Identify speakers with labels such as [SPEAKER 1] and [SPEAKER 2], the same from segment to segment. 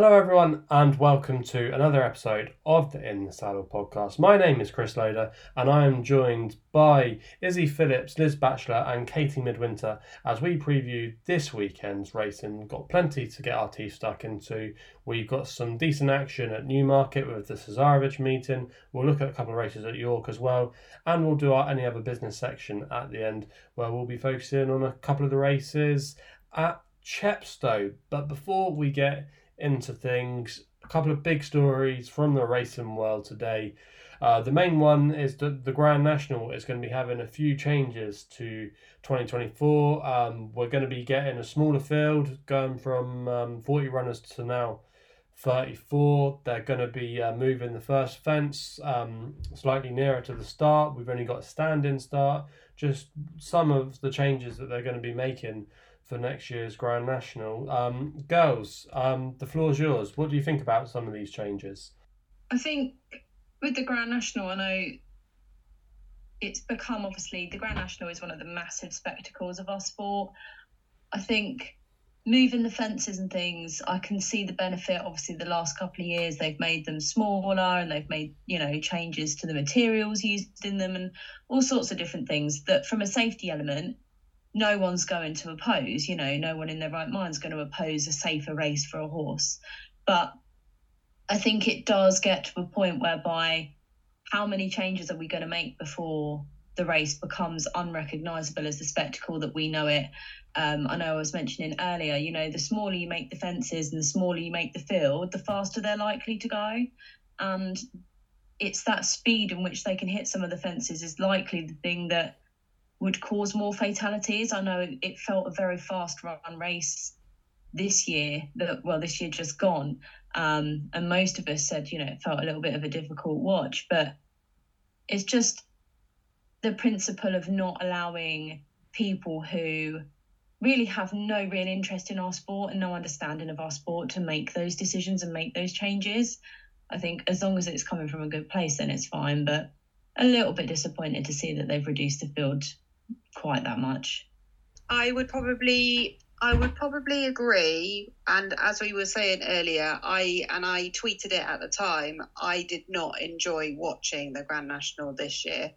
[SPEAKER 1] Hello, everyone, and welcome to another episode of the In the Saddle podcast. My name is Chris Loader, and I am joined by Izzy Phillips, Liz Bachelor, and Katie Midwinter as we preview this weekend's racing. Got plenty to get our teeth stuck into. We've got some decent action at Newmarket with the Cesarewitch meeting. We'll look at a couple of races at York as well, and we'll do our any other business section at the end where we'll be focusing on a couple of the races at Chepstow. But before we get into things. A couple of big stories from the racing world today. Uh, the main one is that the Grand National is going to be having a few changes to 2024. Um, we're going to be getting a smaller field, going from um, 40 runners to now 34. They're going to be uh, moving the first fence um, slightly nearer to the start. We've only got a stand-in start. Just some of the changes that they're going to be making for next year's Grand National. Um, girls, um, the floor is yours. What do you think about some of these changes?
[SPEAKER 2] I think with the Grand National, I know it's become obviously the Grand National is one of the massive spectacles of our sport. I think moving the fences and things, I can see the benefit. Obviously, the last couple of years they've made them smaller and they've made you know changes to the materials used in them and all sorts of different things. That from a safety element, no one's going to oppose, you know, no one in their right mind is going to oppose a safer race for a horse. But I think it does get to a point whereby how many changes are we going to make before the race becomes unrecognizable as the spectacle that we know it? Um, I know I was mentioning earlier, you know, the smaller you make the fences and the smaller you make the field, the faster they're likely to go. And it's that speed in which they can hit some of the fences is likely the thing that would cause more fatalities. I know it felt a very fast run race this year that well this year just gone um, and most of us said you know it felt a little bit of a difficult watch but it's just the principle of not allowing people who really have no real interest in our sport and no understanding of our sport to make those decisions and make those changes i think as long as it's coming from a good place then it's fine but a little bit disappointed to see that they've reduced the field quite that much.
[SPEAKER 3] I would probably I would probably agree. And as we were saying earlier, I and I tweeted it at the time. I did not enjoy watching the Grand National this year.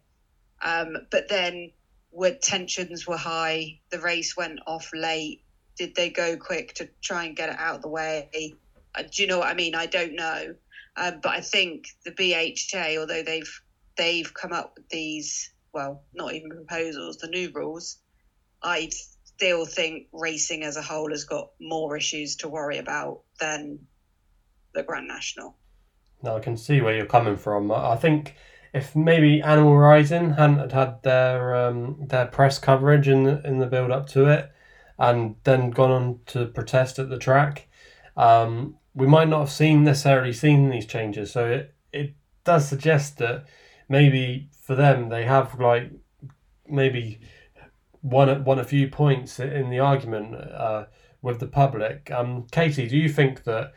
[SPEAKER 3] Um, but then, when tensions were high, the race went off late. Did they go quick to try and get it out of the way? Uh, do you know what I mean? I don't know. Um, but I think the BHA, although they've they've come up with these well, not even proposals, the new rules, I still think racing as a whole has got more issues to worry about than the Grand National.
[SPEAKER 1] Now I can see where you're coming from. I think if maybe Animal Rising hadn't had their um, their press coverage in the, in the build up to it, and then gone on to protest at the track, um, we might not have seen necessarily seen these changes. So it, it does suggest that maybe for them they have like maybe won won a few points in the argument uh, with the public. Um, Katie, do you think that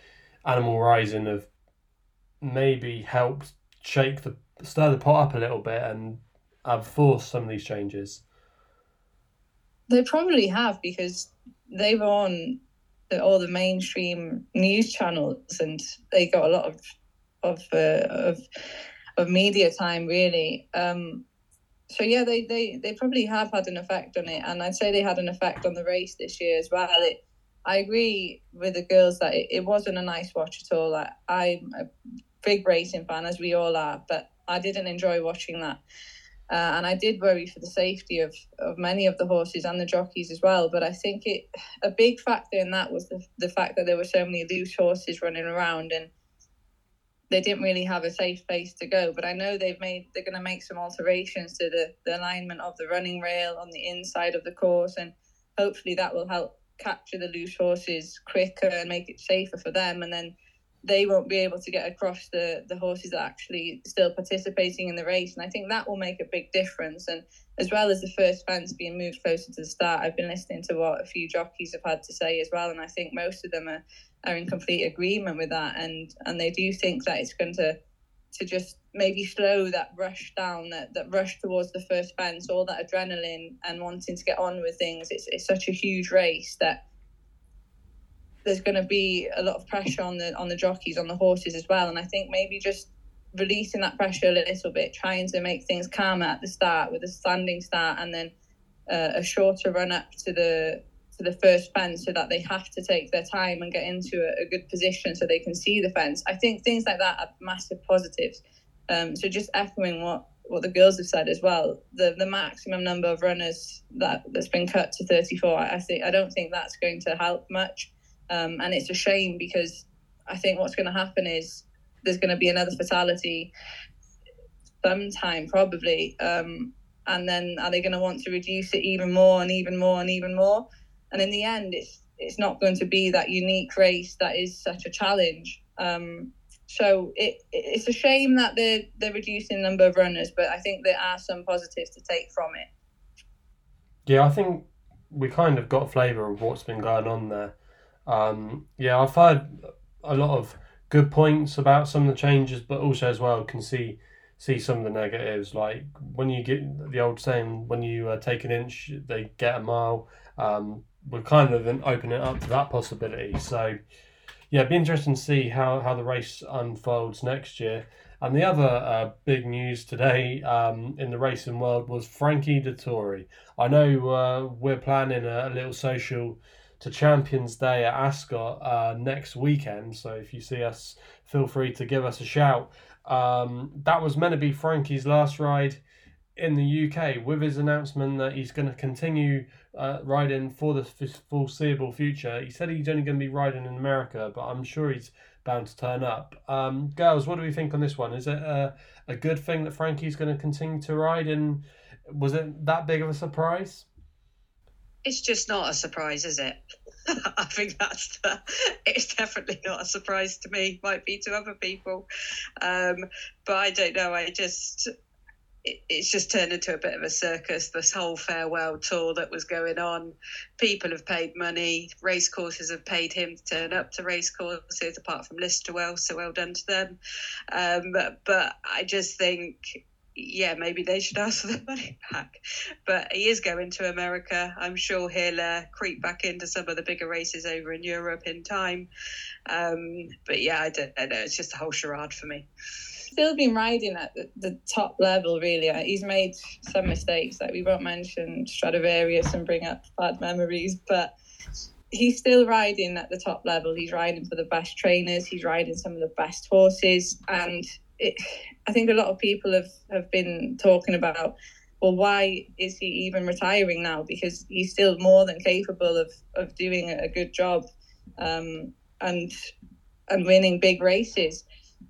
[SPEAKER 1] Animal Rising have maybe helped shake the stir the pot up a little bit and have forced some of these changes?
[SPEAKER 4] They probably have because they were on the, all the mainstream news channels and they got a lot of of uh, of of media time really. Um so yeah they, they they probably have had an effect on it and i'd say they had an effect on the race this year as well. It i agree with the girls that it, it wasn't a nice watch at all. I'm a big racing fan as we all are but i didn't enjoy watching that. Uh, and I did worry for the safety of, of many of the horses and the jockeys as well. But I think it a big factor in that was the, the fact that there were so many loose horses running around and they didn't really have a safe place to go. But I know they've made they're going to make some alterations to the, the alignment of the running rail on the inside of the course, and hopefully that will help capture the loose horses quicker and make it safer for them. And then they won't be able to get across the the horses that are actually still participating in the race. And I think that will make a big difference. And as well as the first fence being moved closer to the start, I've been listening to what a few jockeys have had to say as well, and I think most of them are are in complete agreement with that, and and they do think that it's going to to just maybe slow that rush down, that, that rush towards the first fence, all that adrenaline and wanting to get on with things. It's, it's such a huge race that there's going to be a lot of pressure on the on the jockeys on the horses as well and i think maybe just releasing that pressure a little bit trying to make things calmer at the start with a standing start and then uh, a shorter run up to the to the first fence so that they have to take their time and get into a, a good position so they can see the fence i think things like that are massive positives um, so just echoing what what the girls have said as well. The the maximum number of runners that that's been cut to 34. I think I don't think that's going to help much, um, and it's a shame because I think what's going to happen is there's going to be another fatality sometime probably, um, and then are they going to want to reduce it even more and even more and even more? And in the end, it's it's not going to be that unique race that is such a challenge. Um, so it it's a shame that they're they're reducing the number of runners, but I think there are some positives to take from it.
[SPEAKER 1] Yeah, I think we kind of got a flavour of what's been going on there. Um, yeah, I've heard a lot of good points about some of the changes, but also as well can see see some of the negatives. Like when you get the old saying, when you uh, take an inch, they get a mile. Um, we're kind of then opening up to that possibility. So yeah, it'd be interesting to see how, how the race unfolds next year. And the other uh, big news today um, in the racing world was Frankie Dettori. I know uh, we're planning a, a, little social to Champions Day at Ascot uh, next weekend. So if you see us, feel free to give us a shout. Um, that was meant to be Frankie's last ride in the UK with his announcement that he's going to continue uh, riding for the foreseeable future. He said he's only going to be riding in America, but I'm sure he's bound to turn up. Um, girls, what do we think on this one? Is it a, a good thing that Frankie's going to continue to ride? And was it that big of a surprise?
[SPEAKER 3] It's just not a surprise, is it? I think that's the, it's definitely not a surprise to me. Might be to other people, um, but I don't know. I just it's just turned into a bit of a circus. This whole farewell tour that was going on, people have paid money. Racecourses have paid him to turn up to racecourses, apart from Listowel. So well done to them. Um, but I just think, yeah, maybe they should ask for their money back. But he is going to America. I'm sure he'll uh, creep back into some of the bigger races over in Europe in time. Um, but yeah, I don't, I don't know. It's just a whole charade for me
[SPEAKER 4] still been riding at the, the, top level, really. He's made some mistakes, like we won't mention Stradivarius and bring up bad memories, but he's still riding at the top level. He's riding for the best trainers, he's riding some of the best horses. And it, I think a lot of people have, have been talking about, well, why is he even retiring now? Because he's still more than capable of, of doing a good job um, and and winning big races.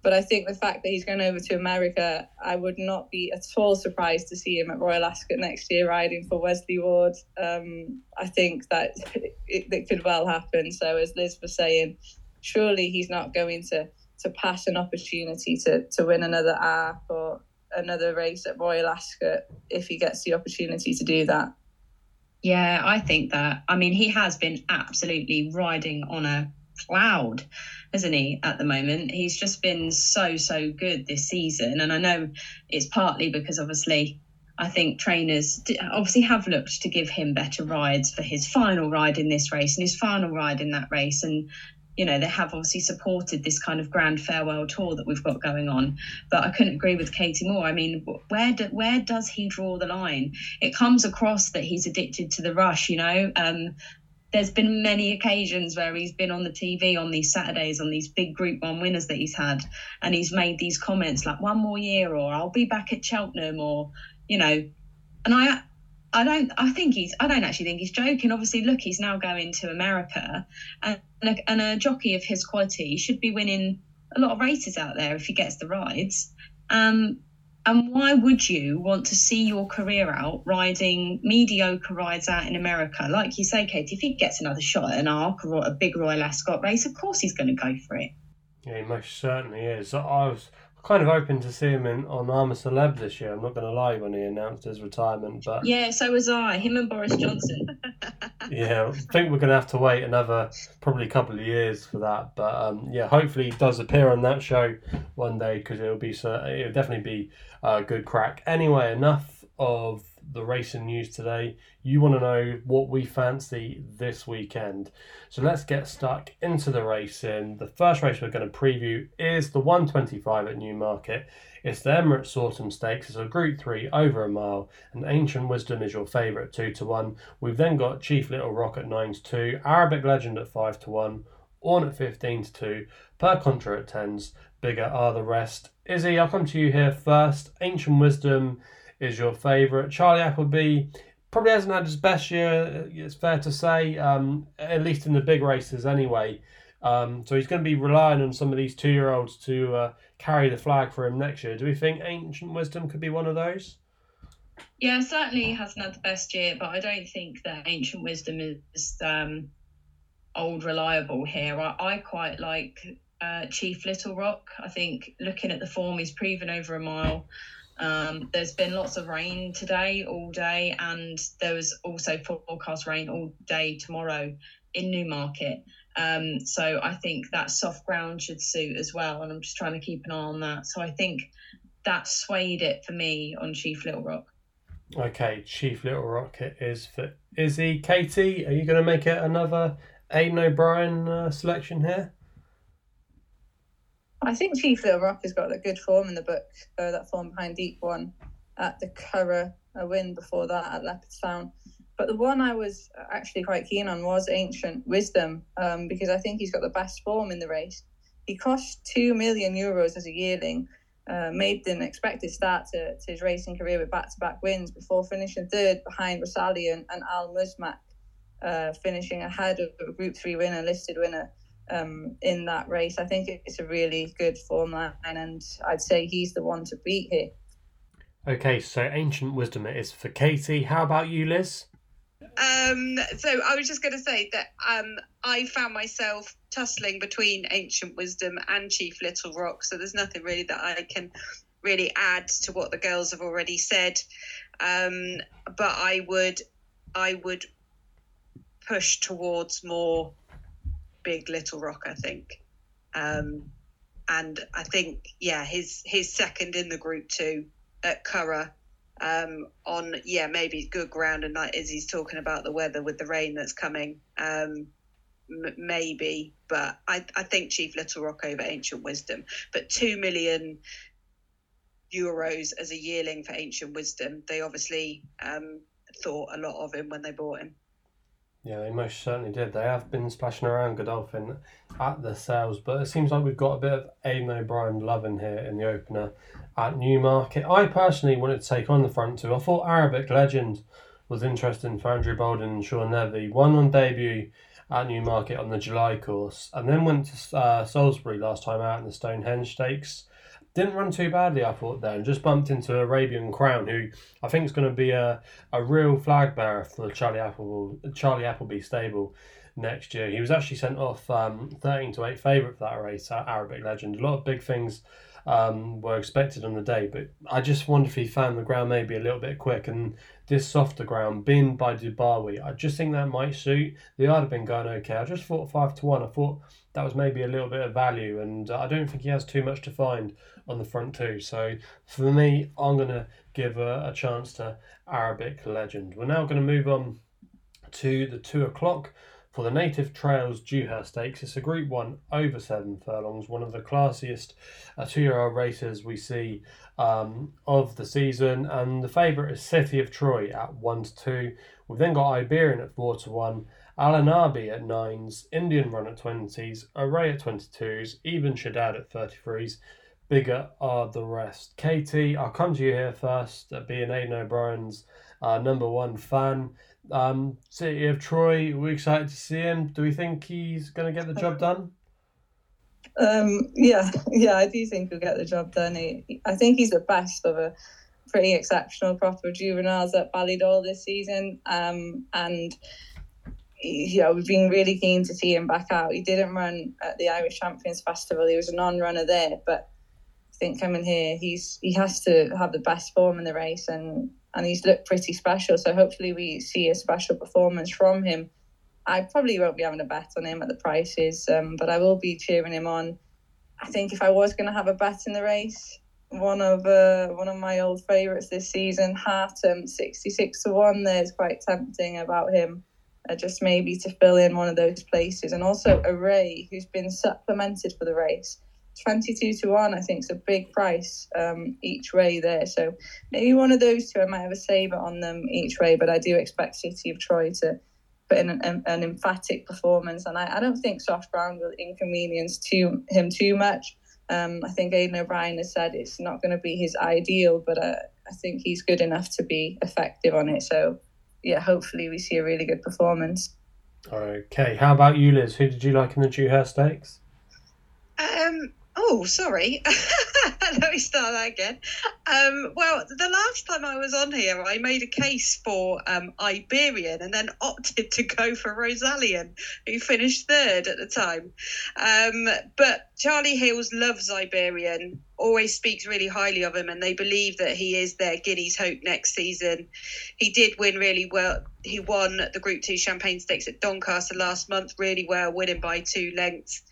[SPEAKER 4] But I think the fact that he's going over to America, I would not be at all surprised to see him at Royal Ascot next year riding for Wesley Ward. Um, I think that it, it could well happen. So, as Liz was saying, surely he's not going to to pass an opportunity to to win another arc or another race at Royal Ascot if he gets the opportunity to do that.
[SPEAKER 2] Yeah, I think that. I mean, he has been absolutely riding on a cloud, hasn't he, at the moment? He's just been so, so good this season. And I know it's partly because obviously I think trainers obviously have looked to give him better rides for his final ride in this race and his final ride in that race. And, you know, they have obviously supported this kind of grand farewell tour that we've got going on. But I couldn't agree with Katie more. I mean, where do, where does he draw the line? It comes across that he's addicted to the rush, you know. Um, there's been many occasions where he's been on the TV on these Saturdays on these big Group One winners that he's had, and he's made these comments like "one more year" or "I'll be back at Cheltenham" or you know, and I. I don't. I think he's. I don't actually think he's joking. Obviously, look, he's now going to America, and a, and a jockey of his quality should be winning a lot of races out there if he gets the rides. Um, and why would you want to see your career out riding mediocre rides out in America? Like you say, Kate, if he gets another shot at an arc or a big Royal Ascot race, of course he's going to go for it.
[SPEAKER 1] Yeah, he most certainly is. I was kind of hoping to see him in, on I'm a Celeb this year. I'm not going to lie when he announced his retirement, but
[SPEAKER 2] yeah, so was I. Him and Boris Johnson.
[SPEAKER 1] yeah, I think we're going to have to wait another probably couple of years for that. But um, yeah, hopefully he does appear on that show one day because it'll be so it'll definitely be a good crack. Anyway, enough of the racing news today. You want to know what we fancy this weekend. So let's get stuck into the racing. The first race we're going to preview is the 125 at Newmarket. It's the Emirates Autumn Stakes. It's a Group 3 over a mile, and Ancient Wisdom is your favourite 2 to 1. We've then got Chief Little Rock at 9 to 2, Arabic Legend at 5 to 1, Orn at 15 to 2, Per Contra at 10s, bigger are the rest. Izzy, I'll come to you here first. Ancient Wisdom is your favourite. Charlie Appleby probably hasn't had his best year, it's fair to say, um, at least in the big races anyway. Um, so he's going to be relying on some of these two year olds to uh, carry the flag for him next year. Do we think Ancient Wisdom could be one of those?
[SPEAKER 2] Yeah, certainly hasn't had the best year, but I don't think that Ancient Wisdom is um, old reliable here. I, I quite like uh, Chief Little Rock. I think looking at the form, he's proven over a mile. Um, there's been lots of rain today, all day, and there was also forecast rain all day tomorrow in Newmarket. Um, so I think that soft ground should suit as well, and I'm just trying to keep an eye on that. So I think that swayed it for me on Chief Little Rock.
[SPEAKER 1] Okay, Chief Little Rock it is for Izzy. Katie, are you going to make it another Aidan O'Brien uh, selection here?
[SPEAKER 4] I think Chief Little Rock has got a good form in the book. Uh, that form behind Deep One at the Curragh, a win before that at Leopardstown. But the one I was actually quite keen on was Ancient Wisdom um, because I think he's got the best form in the race. He cost two million euros as a yearling, uh, made an expected start to, to his racing career with back to back wins before finishing third behind Rosallion and Al Musmak, uh, finishing ahead of a Group 3 winner, listed winner um, in that race. I think it's a really good form line, and I'd say he's the one to beat here.
[SPEAKER 1] Okay, so Ancient Wisdom it is for Katie. How about you, Liz?
[SPEAKER 3] Um, so I was just going to say that um, I found myself tussling between Ancient Wisdom and Chief Little Rock. So there's nothing really that I can really add to what the girls have already said. Um, but I would, I would push towards more big Little Rock, I think. Um, and I think, yeah, his his second in the group two at Curragh um, on, yeah, maybe good ground. And like as he's talking about the weather with the rain that's coming, um, maybe. But I, I think Chief Little Rock over Ancient Wisdom. But two million euros as a yearling for Ancient Wisdom, they obviously um, thought a lot of him when they bought him.
[SPEAKER 1] Yeah, they most certainly did. They have been splashing around Godolphin at the sales, but it seems like we've got a bit of Aidan O'Brien love in here in the opener at Newmarket. I personally wanted to take on the front two. I thought Arabic Legend was interesting for Andrew Balding and Sean Levey. Won on debut at Newmarket on the July course, and then went to uh, Salisbury last time out in the Stonehenge Stakes didn't run too badly, I thought, there, and just bumped into Arabian Crown, who I think is going to be a, a real flag bearer for Charlie Apple Charlie Appleby stable next year. He was actually sent off um, 13 to 8 favourite for that race Arabic Legend. A lot of big things um, were expected on the day, but I just wonder if he found the ground maybe a little bit quick. And this softer ground, being by Dubawi, I just think that might suit. The other have been going okay. I just thought 5 to 1. I thought that was maybe a little bit of value, and uh, I don't think he has too much to find on the front two. So for me, I'm going to give a, a chance to Arabic Legend. We're now going to move on to the two o'clock for the Native Trails Dewhurst Stakes. It's a Group 1 over 7 furlongs, one of the classiest uh, two year old races we see um, of the season. And the favourite is City of Troy at 1 to 2. We've then got Iberian at 4 to 1. Alyanaabi at 9s, Indian Run at 20s, Array at 22s, even Shaddad at 33s. Bigger are the rest. Katie, I'll come to you here first, uh, being Aidan O'Brien's uh, number one fan. Um, City of Troy, we're excited to see him. Do we think he's going to get the job done?
[SPEAKER 4] Um, yeah, yeah, I do think he'll get the job done. He, I think he's the best of a pretty exceptional crop of juveniles at Ballydoyle this season. Um, and yeah, we've been really keen to see him back out. He didn't run at the Irish Champions Festival. He was a non-runner there, but think coming here, he's he has to have the best form in the race, and and he's looked pretty special. So hopefully we see a special performance from him. I probably won't be having a bet on him at the prices, um, but I will be cheering him on. I think if I was going to have a bet in the race, one of uh, one of my old favourites this season, Haatem, sixty six to one. There's quite tempting about him, uh, just maybe to fill in one of those places, and also Array, who's been supplemented for the race. 22 to 1 i think is a big price um, each way there so maybe one of those two i might have a saver on them each way but i do expect city of troy to put in an, an emphatic performance and I, I don't think soft ground will inconvenience too, him too much um, I think Aidan O'Brien has said it's not going to be his ideal, but uh, I think he's good enough to be effective on it. So, yeah, hopefully we see a really good performance.
[SPEAKER 1] Okay, how about you, Liz? Who did you like in the Dewhurst Stakes?
[SPEAKER 3] Um, Oh, sorry. Let me start that again. Um, well, the last time I was on here, I made a case for um, Iberian and then opted to go for Rosallion, who finished third at the time. Um, but Charlie Hills loves Iberian, always speaks really highly of him, and they believe that he is their Guinea's hope next season. He did win really well. He won the Group 2 Champagne Stakes at Doncaster last month really well, winning by two lengths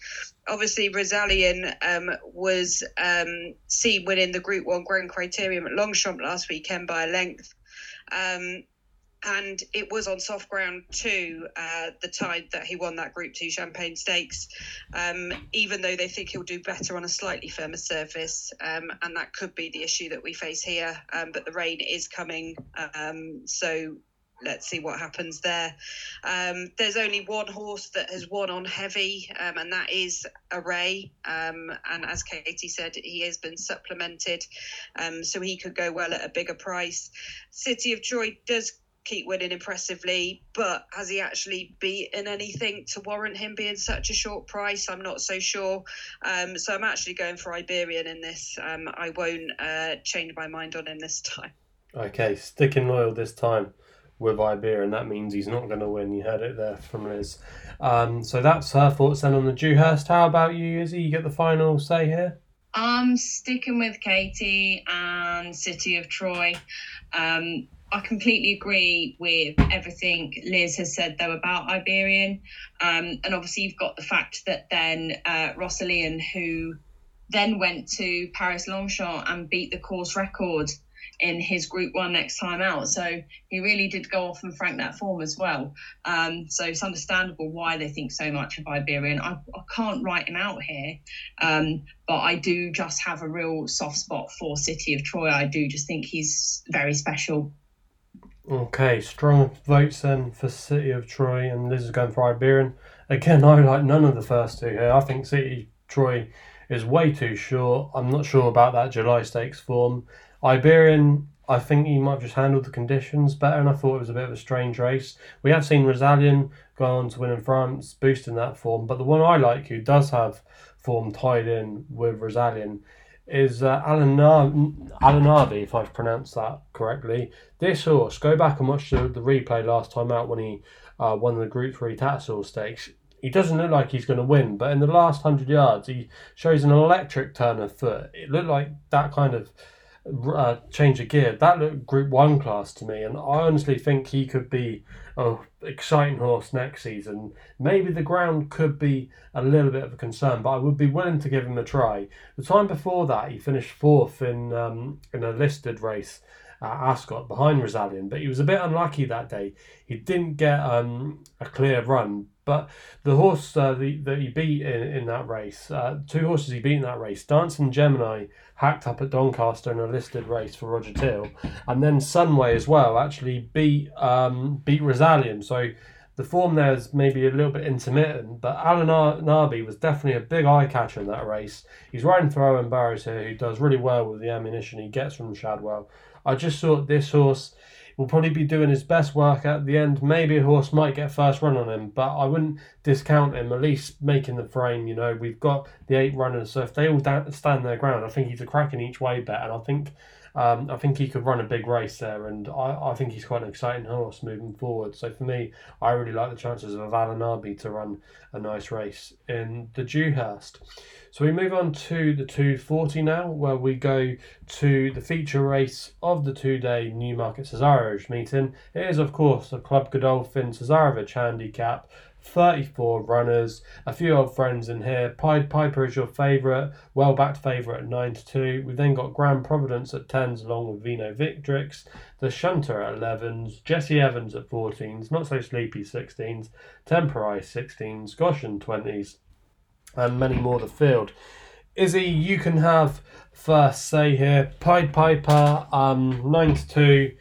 [SPEAKER 3] obviously Rosallion um, was um, seen winning the Group One Grand Criterium at Longchamp last weekend by a length. Um, and it was on soft ground too, uh, the time that he won that Group 2 Champagne Stakes, um, even though they think he'll do better on a slightly firmer surface. Um, and that could be the issue that we face here. Um, but the rain is coming. Um, so let's see what happens there. Um, there's only one horse that has won on heavy, um, and that is Array. Um, and as Katie said, he has been supplemented, um, so he could go well at a bigger price. City of Troy does keep winning impressively, but has he actually beaten anything to warrant him being such a short price? I'm not so sure. Um, so I'm actually going for Iberian in this. Um, I won't uh, change my mind on him this time.
[SPEAKER 1] Okay, sticking loyal this time with Iberian. That means he's not going to win. You heard it there from Liz. Um, so that's her thoughts then on the Dewhurst. How about you, Izzy? You get the final say here?
[SPEAKER 2] I'm sticking with Katie and City of Troy. Um, I completely agree with everything Liz has said though about Iberian, um, and obviously you've got the fact that then uh, who then went to Paris Longchamp and beat the course record in his Group One next time out. So he really did go off and frank that form as well. Um, so it's understandable why they think so much of Iberian. I, I can't write him out here, um, but I do just have a real soft spot for City of Troy. I do just think he's very special.
[SPEAKER 1] Okay, strong votes then for City of Troy, and Liz is going for Iberian. Again, I like none of the first two here. I think City Troy is way too short. I'm not sure about that July Stakes form. Iberian, I think he might have just handled the conditions better, and I thought it was a bit of a strange race. We have seen Rosallion go on to win in France, boosting that form, but the one I like who does have form tied in with Rosallion is uh, Alan, Nar- if I've pronounced that correctly. This horse, go back and watch the, the replay last time out when he uh, won the Group 3 Tattersall Stakes. He doesn't look like he's going to win, but in the last 100 yards, he shows an electric turn of foot. It looked like that kind of uh, change of gear. That looked Group One class to me, and I honestly think he could be a exciting horse next season. Maybe the ground could be a little bit of a concern, but I would be willing to give him a try. The time before that, he finished fourth in um, in a listed race at Ascot behind Rosallion, but he was a bit unlucky that day. He didn't get um, a clear run, but the horse uh, the, that he beat in, in that race, uh, two horses he beat in that race, Dancing Gemini hacked up at Doncaster in a listed race for Roger Teal, and then Sunway as well actually beat um, beat Rosallion. So the form there is maybe a little bit intermittent, but Alyanaabi was definitely a big eye catcher in that race. He's riding for Owen Burrows here, who does really well with the ammunition he gets from Shadwell. I just thought this horse will probably be doing his best work at the end. Maybe a horse might get first run on him, but I wouldn't discount him. At least making the frame, you know, we've got the eight runners, so if they all stand their ground, I think he's a cracking each way bet, and I think um, I think he could run a big race there, and I, I think he's quite an exciting horse moving forward. So for me, I really like the chances of Alyanaabi to run a nice race in the Dewhurst. So we move on to the 240 now, where we go to the feature race of the two-day Newmarket Cesarewitch meeting. It is, of course, a Club Godolphin Cesarewitch handicap 34 runners. A few old friends in here. Pied Piper is your favourite, well backed favourite at 9 to 2. We've then got Grand Providence at 10s along with Vino Victrix. The Shunter at 11s. Jesse Evans at 14s. Not So Sleepy 16s. Temporai 16s. Goshen 20s. And many more the field. Izzy, you can have first say here. Pied Piper, um, 9 to 2.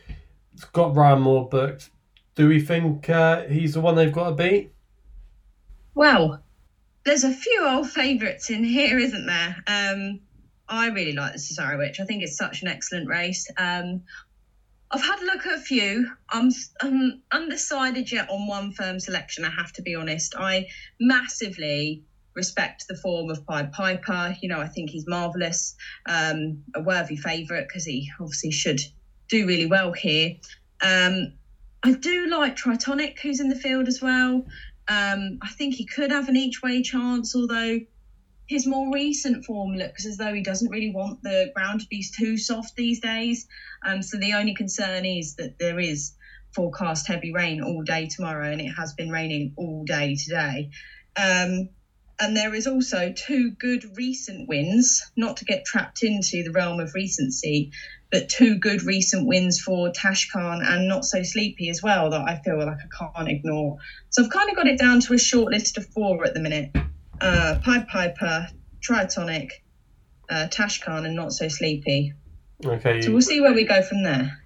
[SPEAKER 1] It's got Ryan Moore booked. Do we think uh, he's the one they've got to beat?
[SPEAKER 2] Well, there's a few old favourites in here, isn't there? Um, I really like the Cesarewitch. I think it's such an excellent race. Um, I've had a look at a few. I'm, I'm undecided yet on one firm selection. I have to be honest. I massively respect the form of Pied Piper. You know, I think he's marvellous, um, a worthy favourite because he obviously should do really well here. Um, I do like Tritonic, who's in the field as well. Um, I think he could have an each way chance, although his more recent form looks as though he doesn't really want the ground to be too soft these days. Um, so the only concern is that there is forecast heavy rain all day tomorrow, and it has been raining all day today. Um, and there is also two good recent wins, not to get trapped into the realm of recency, but two good recent wins for Tashkhan and Not So Sleepy as well that I feel like I can't ignore. So I've kind of got it down to a short list of four at the minute. Uh, Pied Piper, Tritonic, uh, Tashkhan and Not So Sleepy.
[SPEAKER 1] Okay.
[SPEAKER 2] So we'll see where we go from there.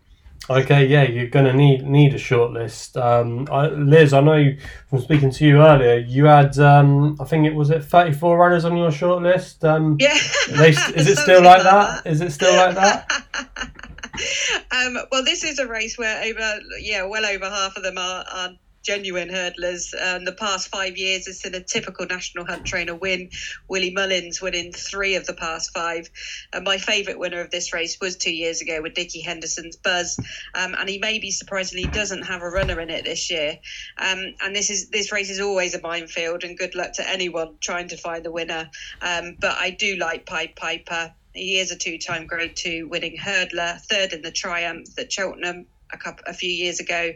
[SPEAKER 1] Okay, yeah, you're gonna need need a short list. Um, I, Liz, I know from speaking to you earlier, you had um, I think it was it 34 runners on your short list. Um,
[SPEAKER 3] Yeah.
[SPEAKER 1] they, is it still like that? Is it still like that?
[SPEAKER 3] um, well, this is a race where over, yeah, well over half of them are, are genuine hurdlers. Um, the past five years has seen a typical national hunt trainer win. Willie Mullins winning three of the past five. And my favourite winner of this race was two years ago with Nicky Henderson's Buzz, um, and he maybe surprisingly doesn't have a runner in it this year. Um, and this is this race is always a minefield, and good luck to anyone trying to find the winner. Um, but I do like Pied Piper. He is a two-time Grade Two winning hurdler, third in the Triumph at Cheltenham a couple a few years ago,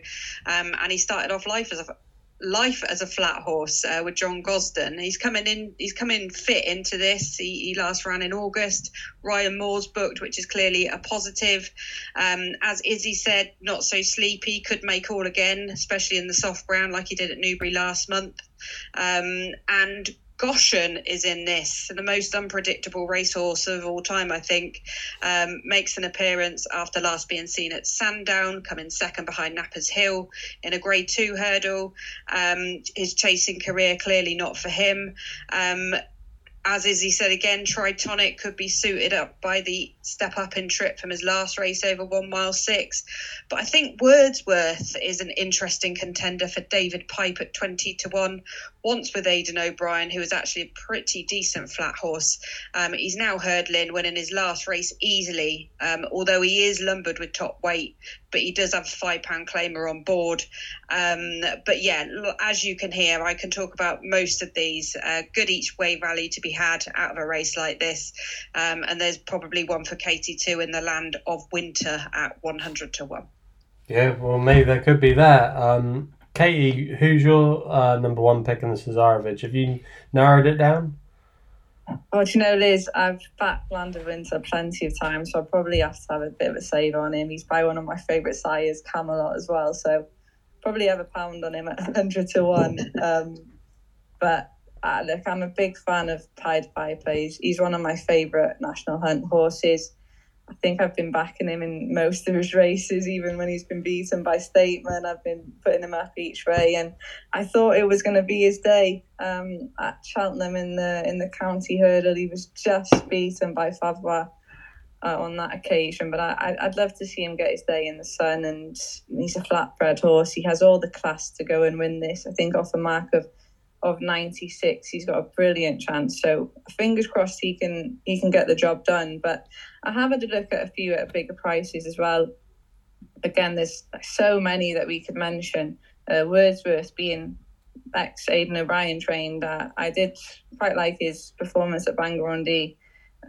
[SPEAKER 3] um, and he started off life as a life as a flat horse uh, with John Gosden. He's coming in. He's coming fit into this. He, he last ran in August. Ryan Moore's booked, which is clearly a positive. Um, as Izzy said, not so sleepy. Could make all again, especially in the soft ground like he did at Newbury last month. Um, and Goshen is in this, the most unpredictable racehorse of all time, I think. Um, makes an appearance after last being seen at Sandown, coming second behind Nappers Hill in a Grade Two hurdle. Um, his chasing career clearly not for him. Um, as Izzy said again, Tritonic could be suited up by the step up in trip from his last race over one mile six. But I think Wordsworth is an interesting contender for David Pipe at 20 to 1. Once with Aidan O'Brien, who was actually a pretty decent flat horse. Um, he's now hurdling, winning his last race easily, um, although he is lumbered with top weight. But he does have a five pound claimer on board. Um, but yeah, as you can hear, I can talk about most of these. Uh, good each way rally to be had out of a race like this. Um, and there's probably one for Katie too in the land of winter at 100 to 1.
[SPEAKER 1] Yeah, well, maybe there could be that. Um, Katie, who's your uh, number one pick in the Cesarewitch? Have you narrowed it down?
[SPEAKER 4] Oh, do you know, Liz, I've backed Land of Winter plenty of times, so I probably have to have a bit of a save on him. He's by one of my favourite sires, Camelot, as well, so probably have a pound on him at 100 to 1. Um, but uh, look, I'm a big fan of Pied Piper. He's, he's one of my favourite national hunt horses. I think I've been backing him in most of his races, even when he's been beaten by State Man. I've been putting him up each way, and I thought it was going to be his day um, at Cheltenham in the in the county hurdle. He was just beaten by Faivoir uh, on that occasion, but I, I'd love to see him get his day in the sun. And he's a flatbred horse. He has all the class to go and win this. I think off a mark of of 96 he's got a brilliant chance so fingers crossed he can he can get the job done. But i have had a look at a few at bigger prices as well. Again there's so many that we could mention. Uh, wordsworth being ex aidan o'brien trained uh, i did quite like his performance at bangor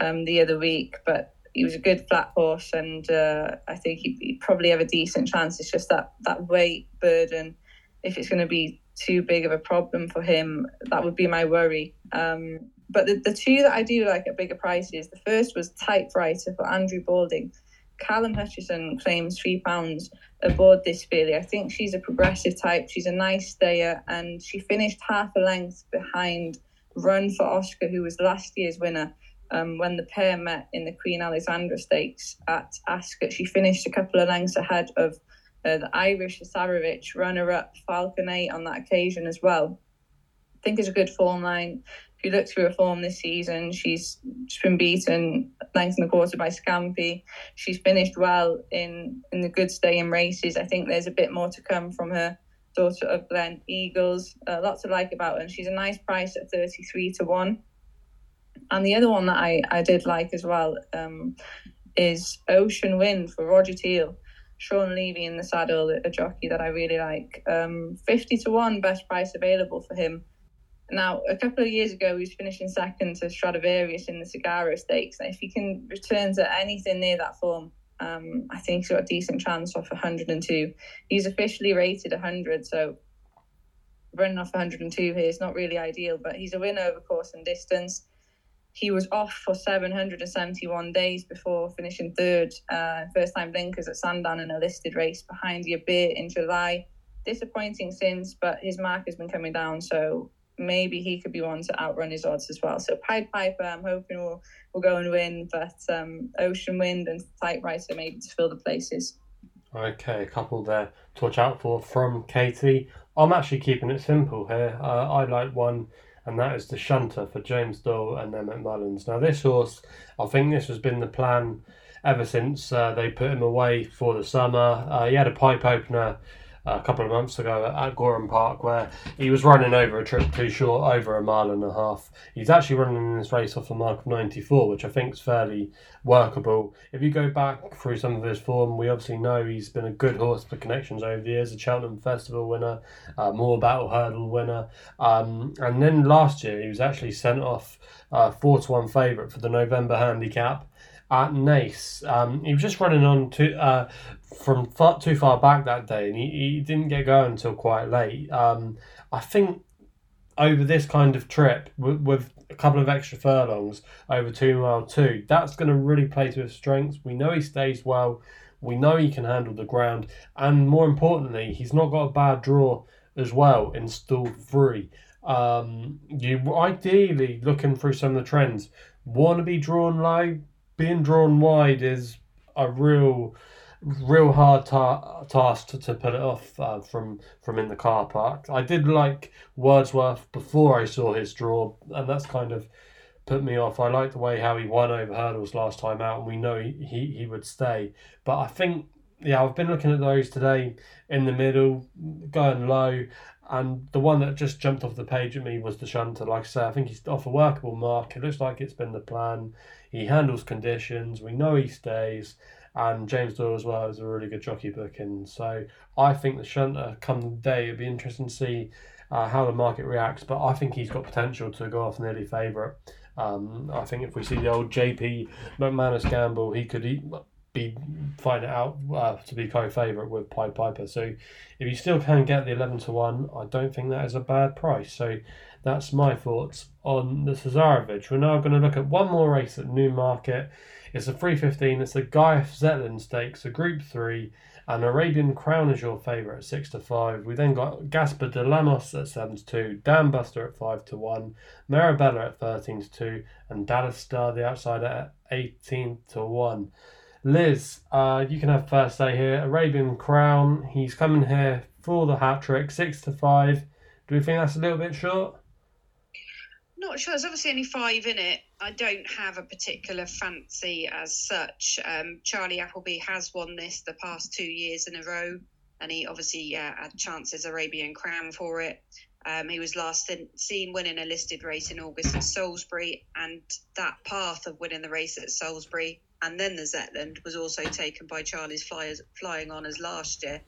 [SPEAKER 4] um, the other week but he was a good flat horse and uh, i think he'd, he'd probably have a decent chance. It's just that that weight burden if it's going to be too big of a problem for him. That would be my worry. Um, but the, the two that I do like at bigger prices, the first was Typewriter for Andrew Balding. Callum Hutchinson claims three pounds aboard this filly. I think she's a progressive type. She's a nice stayer, and she finished half a length behind Run for Oscar, who was last year's winner. Um, when the pair met in the Queen Alexandra Stakes at Ascot, she finished a couple of lengths ahead of uh, the Irish Cesarewitch runner-up Falcon 8 on that occasion as well. I think it's a good form line If you look through her form this season, she's, she's been beaten length and a quarter by Scampi. She's finished well in in the good staying races. I think there's a bit more to come from her daughter of Gleneagles. Uh, lots to like about her. And she's a nice price at 33 to 1. And the other one that I, I did like as well um, is Ocean Wind for Roger Teal. Sean Levey in the saddle, a jockey that I really like. Um, 50 to 1, best price available for him. Now, a couple of years ago, he was finishing second to Stradivarius in the Sagaro Stakes. If he can return to anything near that form, um, I think he's got a decent chance off 102. He's officially rated 100, so running off 102 here is not really ideal, but he's a winner over course and distance. He was off for 771 days before finishing third, uh, first time blinkers at Sandown in a listed race behind Yabir in July. Disappointing since, but his mark has been coming down, so maybe he could be one to outrun his odds as well. So Pied Piper, I'm hoping will will go and win, but um, Ocean Wind and Typewriter maybe to fill the places.
[SPEAKER 1] Okay, a couple there to watch out for from Katie. I'm actually keeping it simple here. Uh, I like one, and that is the Shunter for James Doyle and Emmet Mullins. Now, this horse, I think this has been the plan ever since uh, they put him away for the summer. Uh, he had a pipe opener a couple of months ago at Gowran Park where he was running over a trip too short, over a mile and a half. He's actually running in this race off a mark of 94, which I think is fairly workable. If you go back through some of his form, we obviously know he's been a good horse for connections over the years, a Cheltenham Festival winner, uh, Morebattle Hurdle winner. Um, and then last year, he was actually sent off uh, 4 to 1 favourite for the November handicap at Naas. Um, he was just running on to uh, from far, too far back that day, and he, he didn't get going until quite late. Um, I think over this kind of trip with, with a couple of extra furlongs over two mile two, that's going to really play to his strengths. We know he stays well. We know he can handle the ground, and more importantly, he's not got a bad draw as well in stall three. Um, you ideally looking through some of the trends want to be drawn low. Being drawn wide is a real real hard ta- task to, to put it off uh, from from in the car park. I did like Wordsworth before I saw his draw, and that's kind of put me off. I like the way how he won over hurdles last time out, and we know he, he, he would stay. But I think, yeah, I've been looking at those today in the middle, going low, and the one that just jumped off the page at me was the shunter. Like I say, I think he's off a workable mark. It looks like it's been the plan. He handles conditions. We know he stays and James Doyle as well is a really good jockey booking. So I think the shunter come the day it'd be interesting to see uh, how the market reacts. But I think he's got potential to go off nearly favourite. Um, I think if we see the old JP McManus gamble, he could be find it out uh, to be co-favourite with Pied Piper. So if you still can get the eleven to one, I don't think that is a bad price. So that's my thoughts on the Cesarewitch. We're now going to look at one more race at Newmarket. It's a 315. It's the Guy Zetland Stakes, a Group 3. And Arabian Crown is your favourite at 6 to 5. We then got Gaspar de Lamos at 7 to 2. Dan Buster at 5 to 1. Marabella at 13 to 2. And Dallas Star, the outsider, at 18 to 1. Liz, uh, you can have first say here. Arabian Crown, he's coming here for the hat trick, 6 to 5. Do we think that's a little bit short?
[SPEAKER 3] Not sure. There's obviously only five in it. I don't have a particular fancy as such. Um, Charlie Appleby has won this the past two years in a row, and he obviously had chances Arabian Crown for it. Um, he was last seen winning a listed race in August at Salisbury, and that path of winning the race at Salisbury and then the Zetland was also taken by Charlie's flyers flying on as last year.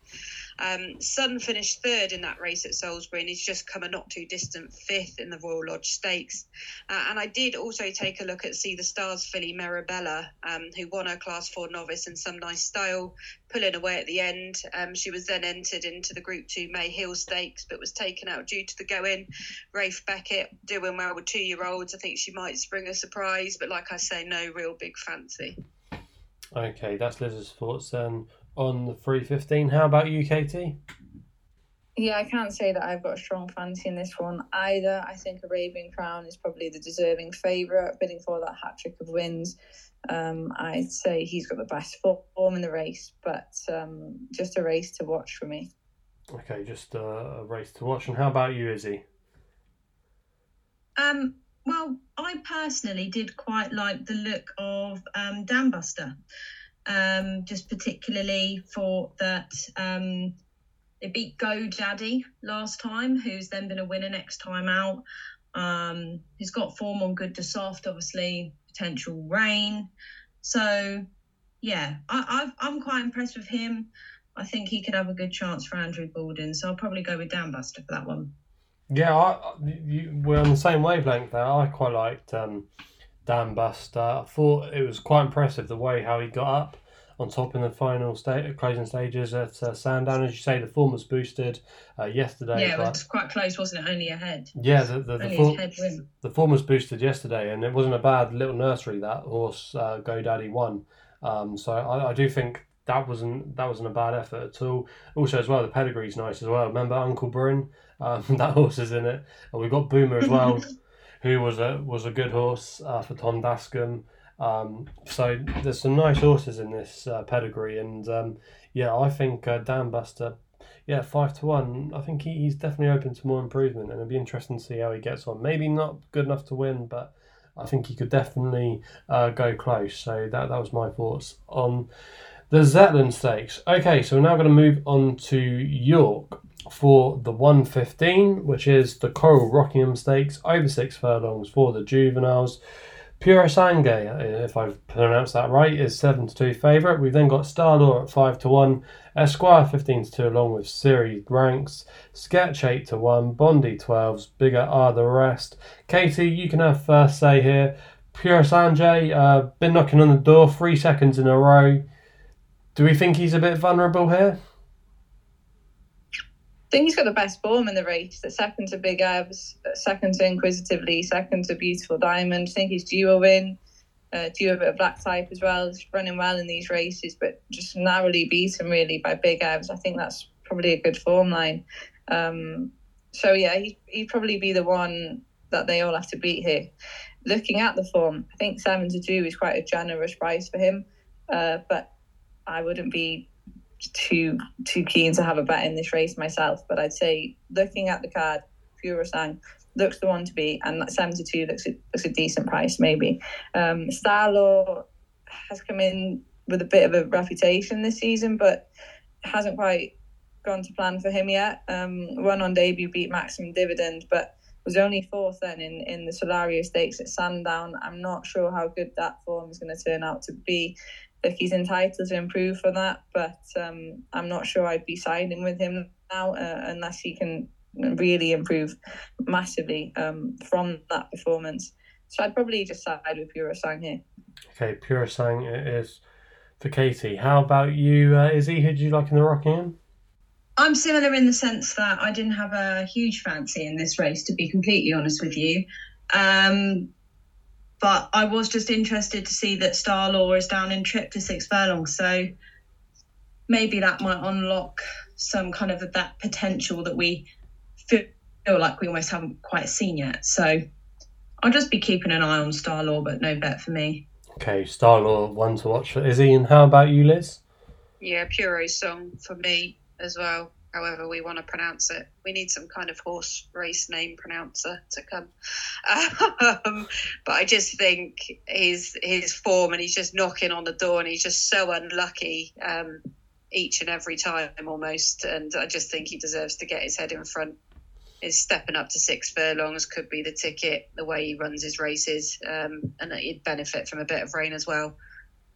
[SPEAKER 3] Um, Sun finished third in that race at Salisbury and he's just come a not too distant fifth in the Royal Lodge Stakes. Uh, and I did also take a look at Sea the Stars filly Marabella, um, who won her Class 4 novice in some nice style, pulling away at the end. Um, she was then entered into the Group 2 May Hill Stakes, but was taken out due to the go-in. Ralph Beckett doing well with two-year-olds. I think she might spring a surprise, but like I say, no real big fancy.
[SPEAKER 1] Okay, that's Liz's thoughts then on the 315. How about you, Katie?
[SPEAKER 4] Yeah, I can't say that I've got a strong fancy in this one either. I think Arabian Crown is probably the deserving favourite, bidding for that hat trick of wins. Um, I'd say he's got the best form in the race, but um, just a race to watch for me.
[SPEAKER 1] Okay, just a race to watch. And how about you, Izzy?
[SPEAKER 2] Um, well, I personally did quite like the look of um, Dambuster, um, just particularly for that. Um, they beat Go Daddy last time, who's then been a winner next time out. Um, he's got form on good to soft, obviously potential rain. So, yeah, I, i am quite impressed with him. I think he could have a good chance for Andrew Balding. So I'll probably go with Dambuster for that one.
[SPEAKER 1] Yeah, I, you, we're on the same wavelength there. I quite liked um, Dambuster. I thought it was quite impressive the way how he got up on top in the final state, closing stages at uh, Sandown. As you say, the form was boosted uh, yesterday.
[SPEAKER 2] Yeah, it was quite close, wasn't it? Only ahead.
[SPEAKER 1] Yeah, the the, the, form, the form was boosted yesterday, and it wasn't a bad little nursery that horse uh, GoDaddy won. Um, so I, I do think that wasn't that wasn't a bad effort at all. Also, as well, the pedigree's nice as well. Remember Uncle Bryn? Um, that horse is in it, and we've got Boomer as well, who was a was a good horse uh, for Tom Dascombe. Um, so there's some nice horses in this uh, pedigree, and um, yeah, I think uh, Dambuster, yeah, five to one. I think he, he's definitely open to more improvement, and it'll be interesting to see how he gets on. Maybe not good enough to win, but I think he could definitely uh, go close. So that that was my thoughts on the Zetland Stakes. Okay, so we're now going to move on to York for the 115, which is the Coral Rockingham Stakes, over six furlongs for the juveniles. Pure Sangue, if I've pronounced that right, is 7 to 2 favourite. We've then got Star Law at 5 to 1, Esquire 15 to 2, along with Series Ranks, Sketch 8 to 1, Bondi 12s, Bigger are the rest. Katie, you can have first say here. Pure Sangue, uh, been knocking on the door three seconds in a row. Do we think he's a bit vulnerable here?
[SPEAKER 4] I think he's got the best form in the race. Second to Big Evs, second to Inquisitively, second to Beautiful Diamond. I think he's due a win, uh, due a bit of black type as well. He's running well in these races, but just narrowly beaten really by Big Evs. I think that's probably a good form line. Um, so yeah, he, he'd probably be the one that they all have to beat here. Looking at the form, I think seven to two is quite a generous price for him, uh, but I wouldn't be too too keen to have a bet in this race myself, but I'd say looking at the card, Purasang looks the one to be, and that 72 looks a, looks a decent price maybe. Um, Starlaw has come in with a bit of a reputation this season, but hasn't quite gone to plan for him yet. Um, one on debut beat Maximum Dividend, but was only fourth then in, in the Solario Stakes at Sandown. I'm not sure how good that form is going to turn out to be like he's entitled to improve for that, but um, I'm not sure I'd be siding with him now uh, unless he can really improve massively um, from that performance. So I'd probably just side with Pura Sang here.
[SPEAKER 1] Okay, Pura Sang is for Katie. How about you, uh, Izzy? Who do you like in the Rockingham?
[SPEAKER 2] I'm similar in the sense that I didn't have a huge fancy in this race, to be completely honest with you. Um, but I was just interested to see that Star Law is down in trip to six furlongs. So maybe that might unlock some kind of that potential that we feel, feel like we almost haven't quite seen yet. So I'll just be keeping an eye on Star Law, but no bet for me.
[SPEAKER 1] Okay, Star Law, one to watch for Izzy. And how about you, Liz?
[SPEAKER 3] Yeah, Puro song for me as well however we want to pronounce it. We need some kind of horse race name pronouncer to come. Um, but I just think his his form and he's just knocking on the door and he's just so unlucky um, each and every time almost. And I just think he deserves to get his head in front. His stepping up to six furlongs could be the ticket, the way he runs his races, um, and he'd benefit from a bit of rain as well.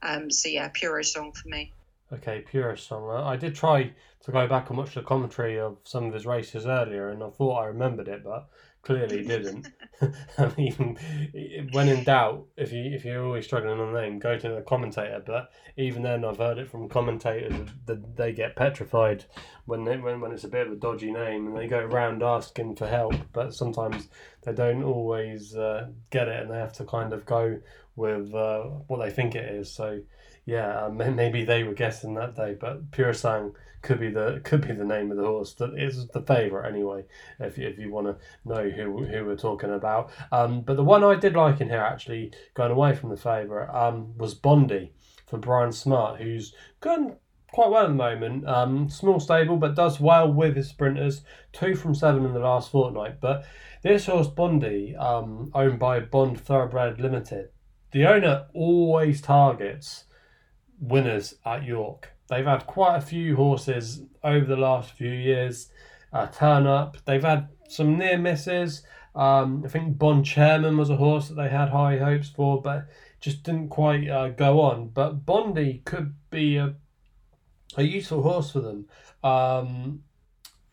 [SPEAKER 3] Um, so yeah, Puro song for me.
[SPEAKER 1] Okay, Purist Song. I did try to go back and watch the commentary of some of his races earlier, and I thought I remembered it, but clearly didn't. I mean, when in doubt, if you if you're always struggling on the name, go to the commentator. But even then, I've heard it from commentators that they get petrified when they, when when it's a bit of a dodgy name, and they go around asking for help. But sometimes they don't always uh, get it, and they have to kind of go with uh, what they think it is. So yeah, uh, maybe they were guessing that day, but Pure Sang could be the could be the name of the horse. That is the favourite anyway. If you, if you want to know who who we're talking about, um, but the one I did like in here actually going away from the favourite um was Bondi for Brian Smart, who's going quite well at the moment. Um, small stable, but does well with his sprinters. Two from seven in the last fortnight. But this horse Bondi, um, owned by Bond Thoroughbred Limited, the owner always targets winners at York. They've had quite a few horses over the last few years uh, turn up. They've had some near misses. Um, I think Bond Chairman was a horse that they had high hopes for, but just didn't quite uh, go on. But Bondi could be a, a useful horse for them. Um,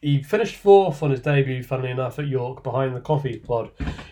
[SPEAKER 1] he finished fourth on his debut, funnily enough, at York behind the Coffee Plod,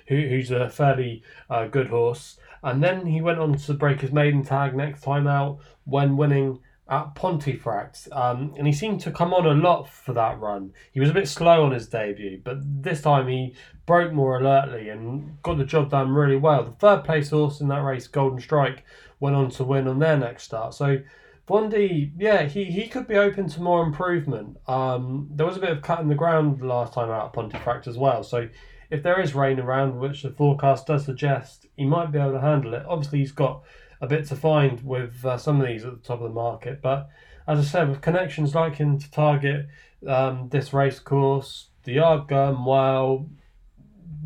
[SPEAKER 1] who, who's a fairly uh, good horse. And then he went on to break his maiden tag next time out when winning at Pontefract. Um, and he seemed to come on a lot for that run. He was a bit slow on his debut, but this time he broke more alertly and got the job done really well. The third place horse in that race, Golden Strike, went on to win on their next start. So Bondi, yeah, he, he could be open to more improvement. Um, there was a bit of cutting the ground last time out at Pontefract as well. So if there is rain around, which the forecast does suggest, he might be able to handle it. Obviously, he's got a bit to find with uh, some of these at the top of the market, but as I said, with connections like him to target um, this race course, the yard going well,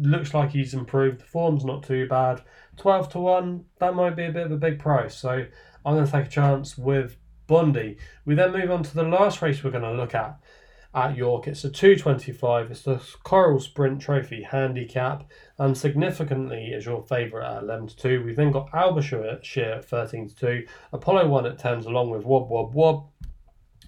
[SPEAKER 1] looks like he's improved. The form's not too bad. 12 to 1, that might be a bit of a big price. So I'm going to take a chance with Bondi. We then move on to the last race we're going to look at at York. It's a 225. It's the Coral Sprint Trophy handicap, and significantly is your favourite at 11 to 2. We've then got Albashire at 13 to 2, Apollo 1 at 10s along with Wob Wob Wob,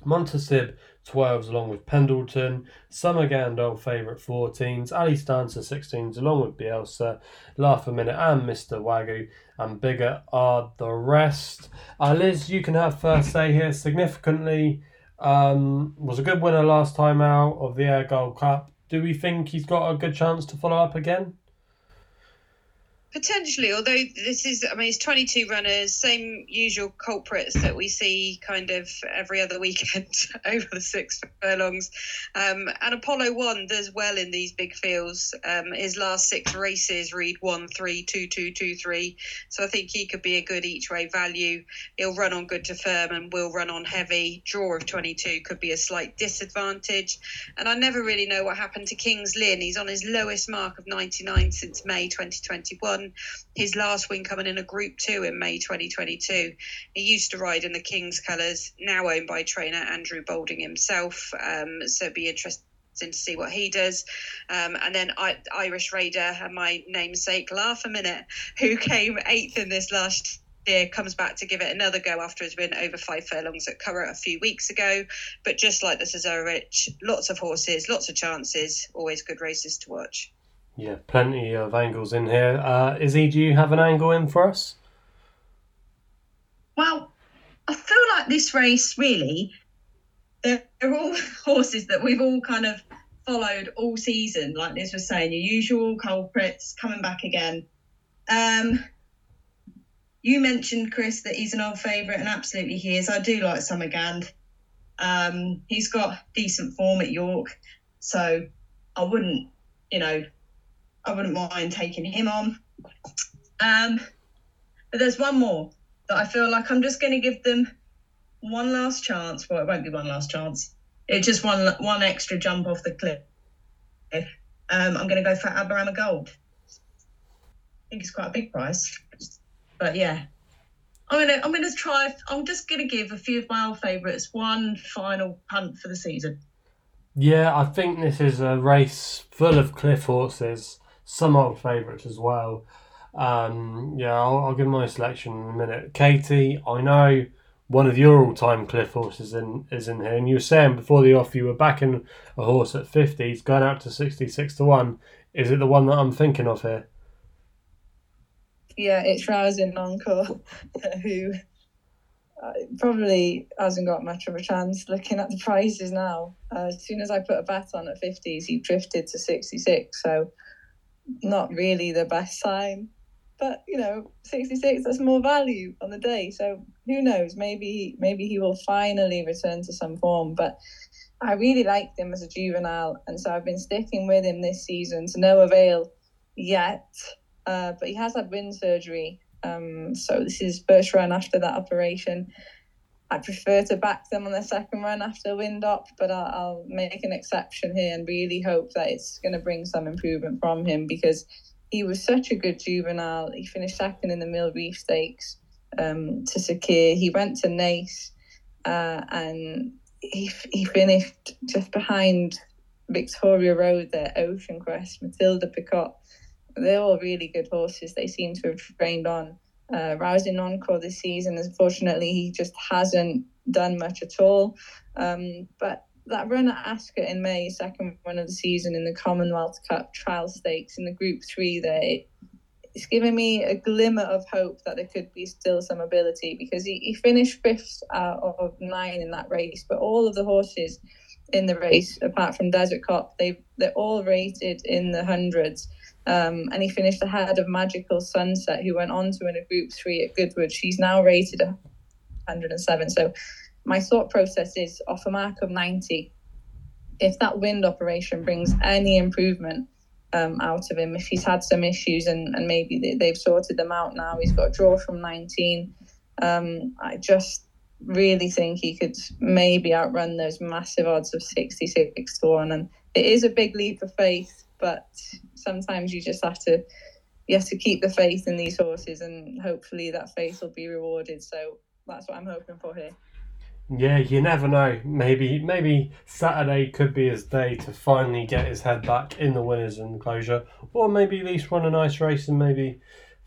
[SPEAKER 1] Montasib 12s along with Pendleton, Summerghand old favourite 14s, Ali Stancer 16s along with Bielsa, Laugh a Minute and Mr. Wagyu, and bigger are the rest. Uh, Liz, you can have first say here. Significantly, um, was a good winner last time out of the Ayr Gold Cup. Do we think he's got a good chance to follow up again?
[SPEAKER 3] Potentially, although this is, I mean, it's 22 runners, same usual culprits that we see kind of every other weekend over the six furlongs. Um, and Apollo 1 does well in these big fields. Um, his last six races read 1 3 2 2 2 3. So I think he could be a good each way value. He'll run on good to firm and will run on heavy. Draw of 22 could be a slight disadvantage. And I never really know what happened to Kings Lynn. He's on his lowest mark of 99 since May 2021 won his last win coming in a Group Two in May 2022. He used to ride in the Kings colours, now owned by trainer Andrew Balding himself. Um, so it'd be interesting to see what he does. Um, and then I, Irish Raider and my namesake, Laugh a Minute, who came eighth in this last year, comes back to give it another go after his win over five furlongs at Curragh a few weeks ago. But just like the Cesarewitch, lots of horses, lots of chances, always good races to watch.
[SPEAKER 1] Yeah, plenty of angles in here. Uh, Izzy, do you have an angle in for us?
[SPEAKER 2] Well, I feel like this race really, they're, all horses that we've all kind of followed all season. Like Liz was saying, your usual culprits coming back again. Um, you mentioned Chris that he's an old favourite, and absolutely he is. I do like Summerghand. Um, he's got decent form at York, so I wouldn't, you know, I wouldn't mind taking him on. Um, but there's one more that I feel like I'm just going to give them one last chance. Well, it won't be one last chance. It's just one one extra jump off the cliff. Um, I'm going to go for Aberama Gold. I think it's quite a big price, but yeah, I'm gonna I'm gonna try. I'm just gonna give a few of my old favourites one final punt for the season.
[SPEAKER 1] Yeah, I think this is a race full of cliff horses some old favourites as well. Um, yeah, I'll, I'll, give my selection in a minute. Katie, I know one of your all-time cliff horses in is in here, and you were saying before the off you were backing a horse at fifty, he's going out to sixty-six to one. Is it the one that I'm thinking of here?
[SPEAKER 4] Yeah, it's Rousing Encore, who uh, probably hasn't got much of a chance looking at the prices now. Uh, as soon as I put a bet on at 50s, he drifted to 66. So, not really the best sign. But, you know, 66, that's more value on the day. So, who knows? Maybe, maybe he will finally return to some form. But I really liked him as a juvenile. And so I've been sticking with him this season to no avail yet. Uh, but he has had wind surgery um, so this is first run after that operation. I prefer to back them on the second run after wind up, but I'll, I'll make an exception here and really hope that it's going to bring some improvement from him because he was such a good juvenile. He finished second in the Mill Reef Stakes um, to Sakheer. He went to Naas uh, and he, he finished just behind Victoria Road there, Ocean Crest, Matilda Picot they're all really good horses. They seem to have trained on. Uh, Rousing Encore this season, unfortunately, he just hasn't done much at all. Um, but that run at Ascot in May, second run of the season in the Commonwealth Cup trial stakes in the Group Three, there, it's given me a glimmer of hope that there could be still some ability because he, he finished fifth out of nine in that race, but all of the horses in the race, apart from Desert Cop, they they're all rated in the hundreds. Um, and he finished ahead of Magical Sunset, who went on to win a Group Three at Goodwood. She's now rated 107. So my thought process is off a mark of 90. If that wind operation brings any improvement um, out of him, if he's had some issues and, and maybe they, have sorted them out now, he's got a draw from 19. Um, I just really think he could maybe outrun those massive odds of 66 to 1. And it is a big leap of faith, but sometimes you just have to you have to keep the faith in these horses and hopefully that faith will be rewarded. So that's what i'm hoping for here.
[SPEAKER 1] Yeah you never know. Maybe maybe saturday could be his day to finally get his head back in the winners enclosure or maybe at least run a nice race and maybe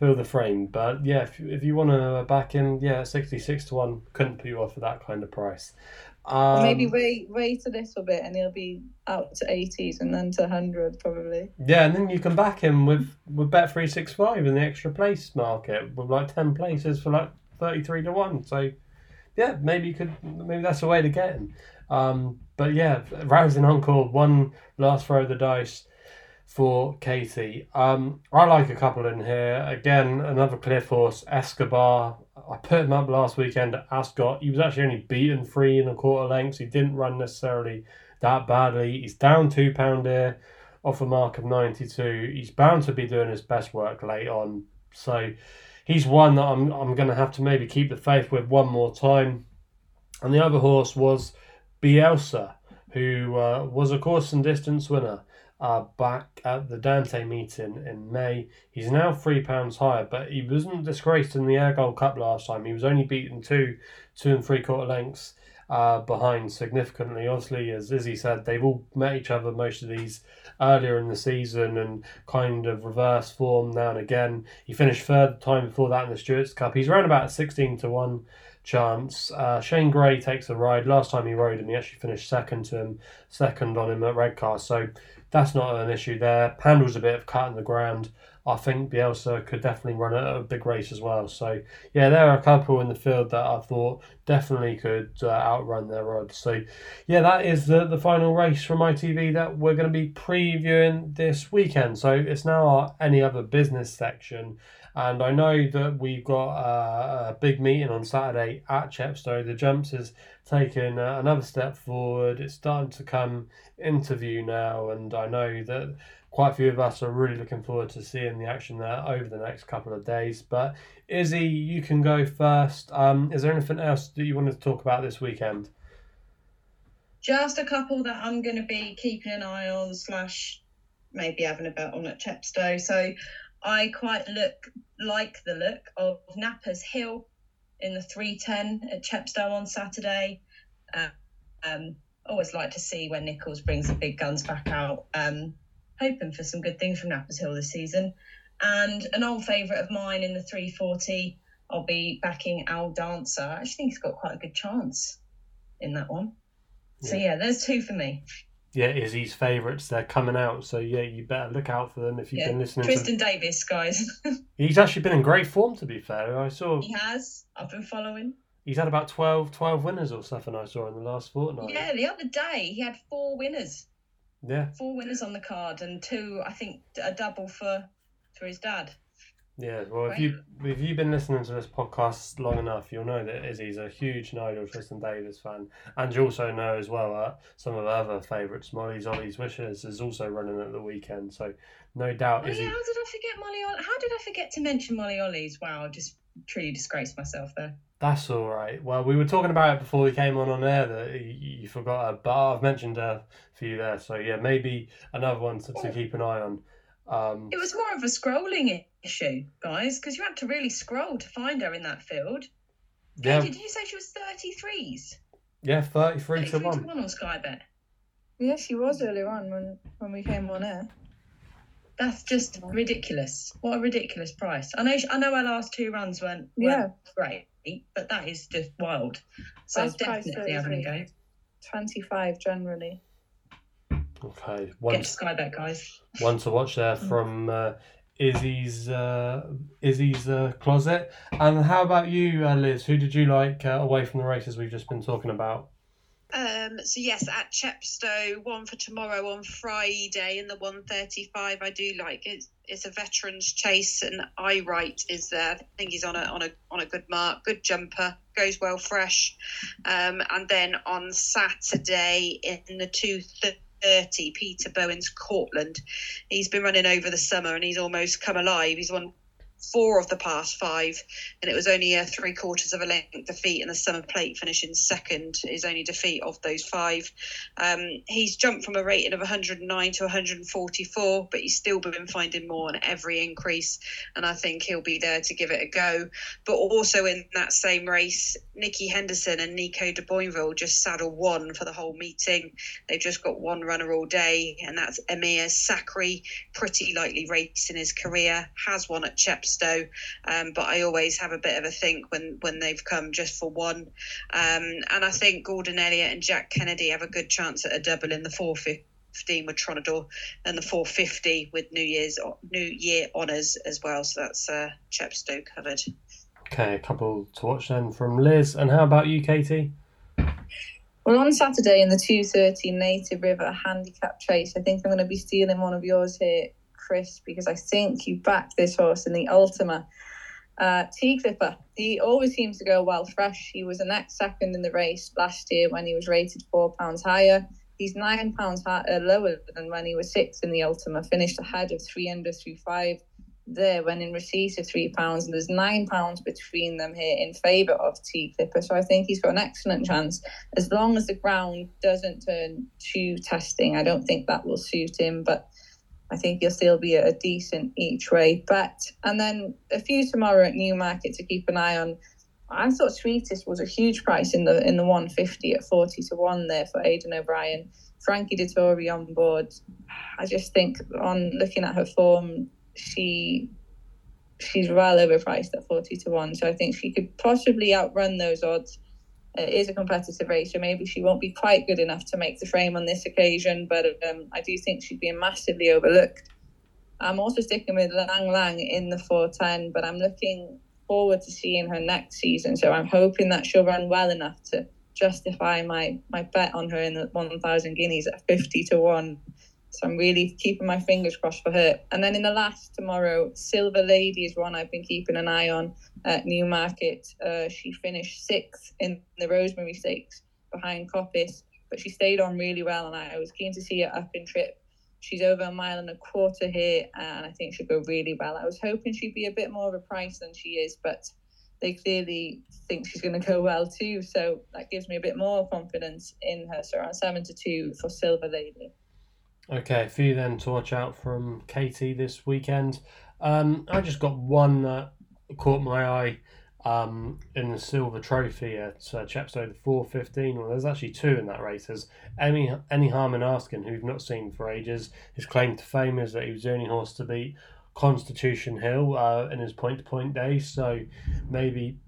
[SPEAKER 1] fill the frame but yeah if, if you want to back in, yeah 66 to 1 couldn't put you off for that kind of price
[SPEAKER 4] um, maybe wait wait a little bit and he'll be out to 80s and then to 100 probably.
[SPEAKER 1] Yeah, and then you can back him with, with Bet365 in the extra place market with like 10 places for like 33 to 1. So, yeah, maybe you could, maybe that's a way to get him. Um, but yeah, Rousing Encore, one last throw of the dice for Katie. Um, I like a couple in here. Again, another cliff horse, Escobar. I put him up last weekend at Ascot. He was actually only beaten three and a quarter lengths. He didn't run necessarily that badly. He's down two pound here off a mark of 92. He's bound to be doing his best work late on. So he's one that I'm, I'm going to have to maybe keep the faith with one more time. And the other horse was Bielsa, who uh, was a course and distance winner uh, back at the Dante meeting in May. He's now three pounds higher, but he wasn't disgraced in the Ayr Gold Cup last time. He was only beaten two, two and three quarter lengths uh, behind significantly. Obviously, as Izzy said, they've all met each other most of these earlier in the season and kind of reverse form now and again. He finished third time before that in the Stewards Cup. He's around about 16 to 1 chance. Uh, Shane Gray takes a ride. Last time he rode him, he actually finished second to him, second on him at Redcar. So that's not an issue there. Pandal's a bit of cut in the ground. I think Bielsa could definitely run a, a, big race as well. So yeah, there are a couple in the field that I thought definitely could uh, outrun their odds. So yeah, that is the the final race from ITV that we're going to be previewing this weekend. So it's now our any other business section. And I know that we've got uh, a big meeting on Saturday at Chepstow. The Jumps is taking uh, another step forward. It's starting to come into view now, and I know that quite a few of us are really looking forward to seeing the action there over the next couple of days. But Izzy, you can go first. Um, is there anything else that you wanted to talk about this weekend?
[SPEAKER 2] Just a couple that I'm going to be keeping an eye on, slash maybe having a bet on at Chepstow. So I quite look like the look of Knappers Hill in the 310 at Chepstow on Saturday. Uh, um, always like to see when Nicholls brings the big guns back out. Um, hoping for some good things from Knappers Hill this season. And an old favourite of mine in the 340, I'll be backing Al Dancer. I actually think he's got quite a good chance in that one. So
[SPEAKER 1] Yeah.
[SPEAKER 2] yeah, there's two for me.
[SPEAKER 1] Yeah, Izzy's favourites. They're coming out, so yeah, you better look out for them if you've
[SPEAKER 2] Yeah.
[SPEAKER 1] been listening.
[SPEAKER 2] Tristan Davis, guys.
[SPEAKER 1] He's actually been in great form, to be fair. I saw
[SPEAKER 2] he has. I've been following.
[SPEAKER 1] he's had about 12, 12 winners or something. I saw in the last fortnight.
[SPEAKER 2] Yeah, the other day he had four winners.
[SPEAKER 1] Yeah,
[SPEAKER 2] Four winners on the card and two, I think, a double for for his dad.
[SPEAKER 1] yeah. Well, if you if you've been listening to this podcast long enough, you'll know that Izzy's a huge Nigel Twiston-Davies fan, and you also know as well that some of her other favourites, Molly's Ollie's Wishes, is also running at the weekend. So no doubt
[SPEAKER 2] Oh
[SPEAKER 1] Izzy.
[SPEAKER 2] yeah, how did I forget Molly? Oll- How did I forget to mention Molly Ollie's? Wow, I just truly disgraced myself there.
[SPEAKER 1] That's all right. Well, we were talking about it before we came on on air that you, you forgot her, but I've mentioned her for you there. So yeah, maybe another one to, to keep an eye on. Um,
[SPEAKER 2] It was more of a scrolling issue, guys, because you had to really scroll to find her in that field.
[SPEAKER 1] yeah,
[SPEAKER 2] Katie, did you say she was 33s?
[SPEAKER 1] yeah, thirty-three to
[SPEAKER 2] 33
[SPEAKER 1] one.
[SPEAKER 2] to 1 on Sky Bet.
[SPEAKER 4] Yeah, she was earlier on when when we came on air.
[SPEAKER 2] That's just ridiculous. What a ridiculous price. I know I know our last two runs weren't,
[SPEAKER 4] Yeah.
[SPEAKER 2] weren't great, but that is just wild. So
[SPEAKER 4] Best price
[SPEAKER 2] definitely having a go.
[SPEAKER 4] Twenty five generally.
[SPEAKER 1] Okay,
[SPEAKER 2] Get
[SPEAKER 1] one
[SPEAKER 2] to Sky Bet, guys.
[SPEAKER 1] one to watch there from uh, Izzy's uh, Izzy's uh, closet. And how about you, uh, Liz? Who did you like uh, away from the races we've just been talking about?
[SPEAKER 3] Um, so yes, at Chepstow, one for tomorrow on Friday in the one thirty-five. I do like it. It's a veterans chase, and I right is there. I think he's on a on a on a good mark, good jumper, goes well fresh. Um, and then on Saturday in the two thirty, Peter Bowen's Cortland. He's been running over the summer, and he's almost come alive. He's won four of the past five, and it was only a three quarters of a length defeat, and the summer plate finishing second is only defeat of those five. Um, he's jumped from a rating of 109 to 144, but he's still been finding more on every increase, and I think he'll be there to give it a go. But also in that same race, Nicky Henderson and Nico de Boinville just saddle one for the whole meeting. They've just got one runner all day, and that's Emir Sakri, pretty lightly raced in his career, has won at Chepstow, um, but I always have a bit of a think when, when they've come just for one. Um, and I think Gordon Elliott and Jack Kennedy have a good chance at a double in the 415 with Tronador and the 450 with New Year's New Year honours as well. So that's uh, Chepstow covered.
[SPEAKER 1] Okay, a couple to watch then from Liz. And how about you, Katie?
[SPEAKER 4] Well, on Saturday in the 2.30 Native River handicap chase, I think I'm going to be stealing one of yours here, Chris, because I think you backed this horse in the Ultima. Uh, Tea Clipper, he always seems to go well fresh. He was a next second in the race last year when he was rated four pounds higher. He's nine pounds uh, lower than when he was sixth in the Ultima, finished ahead of Threeunderthrufive there when in receipt of three pounds, and there's nine pounds between them here in favour of Tea Clipper. So I think he's got an excellent chance as long as the ground doesn't turn too testing. I don't think that will suit him, but I think you'll still be a decent each way bet. And then a few tomorrow at Newmarket to keep an eye on. I thought Sweetest was a huge price in the in the 150 at 40 to 1 there for Aidan O'Brien. Frankie Dettori on board. I just think on looking at her form, she she's well overpriced at 40 to 1. So I think she could possibly outrun those odds. It is a competitive race, so maybe she won't be quite good enough to make the frame on this occasion, but um, I do think she'd be massively overlooked. I'm also sticking with Lang Lang in the 410, but I'm looking forward to seeing her next season. So I'm hoping that she'll run well enough to justify my, my bet on her in the 1,000 guineas at 50 to 1. So I'm really keeping my fingers crossed for her. And then in the last tomorrow, Silver Lady is one I've been keeping an eye on at Newmarket. Uh, she finished sixth in the Rosemary Stakes behind Coppice, but she stayed on really well, and I was keen to see her up in trip. She's over a mile and a quarter here, and I think she'll go really well. I was hoping she'd be a bit more of a price than she is, but they clearly think she's going to go well too. So that gives me a bit more confidence in her. So around seven to two for Silver Lady.
[SPEAKER 1] Okay, a few then to watch out from Katie this weekend. Um, I just got one that caught my eye um, in the silver trophy at uh, Chepstow the 415. Well, there's actually two in that race. There's Any, Any Harmon Askin, who we've not seen for ages. His claim to fame is that he was the only horse to beat Constitution Hill uh, in his point to point days. So maybe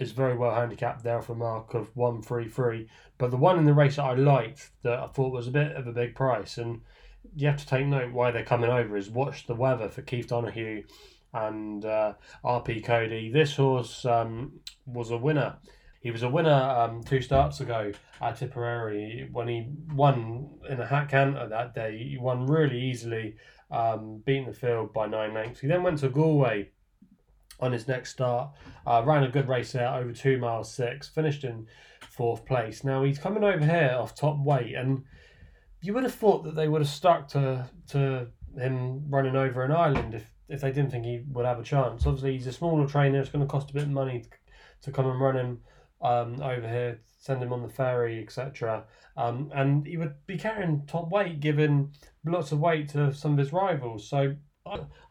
[SPEAKER 1] is very well handicapped there for a mark of 133. But the one in the race that I liked that I thought was a bit of a big price, and you have to take note why they're coming over, is watch the weather for Keith Donoghue and uh, RP Cody. This horse um, was a winner. He was a winner um, two starts ago at Tipperary when he won in a hat canter that day. He won really easily, um, beating the field by nine lengths. He then went to Galway on his next start. Uh, ran a good race there, over two miles six, finished in fourth place. Now he's coming over here off top weight, and you would have thought that they would have stuck to to him running over an island if, if they didn't think he would have a chance. Obviously, he's a smaller trainer, it's going to cost a bit of money to come and run him um, over here, send him on the ferry, etc. Um, and he would be carrying top weight, giving lots of weight to some of his rivals. So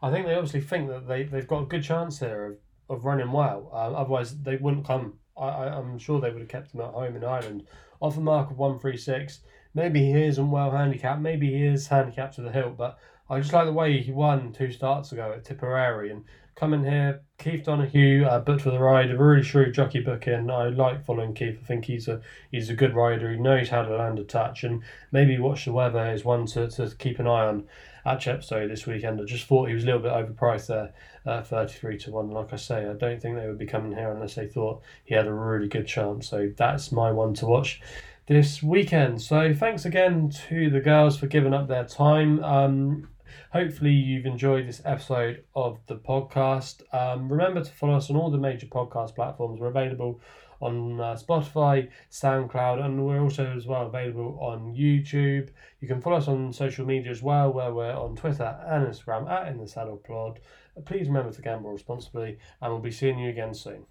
[SPEAKER 1] I think they obviously think that they, they've got a good chance here of, of running well. Uh, otherwise, they wouldn't come. I, I, am sure they would have kept him at home in Ireland. Off a mark of 136. Maybe he isn't well handicapped. Maybe he is handicapped to the hilt. But I just like the way he won two starts ago at Tipperary. And coming here, Keith Donoghue, uh, booked for the ride, a really shrewd jockey booking. I like following Keith. I think he's a he's a good rider. He knows how to land a touch. And maybe watch the weather is one to, to keep an eye on at Chepstow this weekend. I just thought he was a little bit overpriced there, uh, 33 to 1. Like I say, I don't think they would be coming here unless they thought he had a really good chance. So that's my one to watch this weekend. So thanks again to the girls for giving up their time. Um, hopefully you've enjoyed this episode of the podcast. Um, remember to follow us on all the major podcast platforms. We're available on uh, Spotify, SoundCloud, and we're also as well available on YouTube. You can follow us on social media as well, where we're on Twitter and Instagram at In the Saddle Pod. Please remember to gamble responsibly, and we'll be seeing you again soon.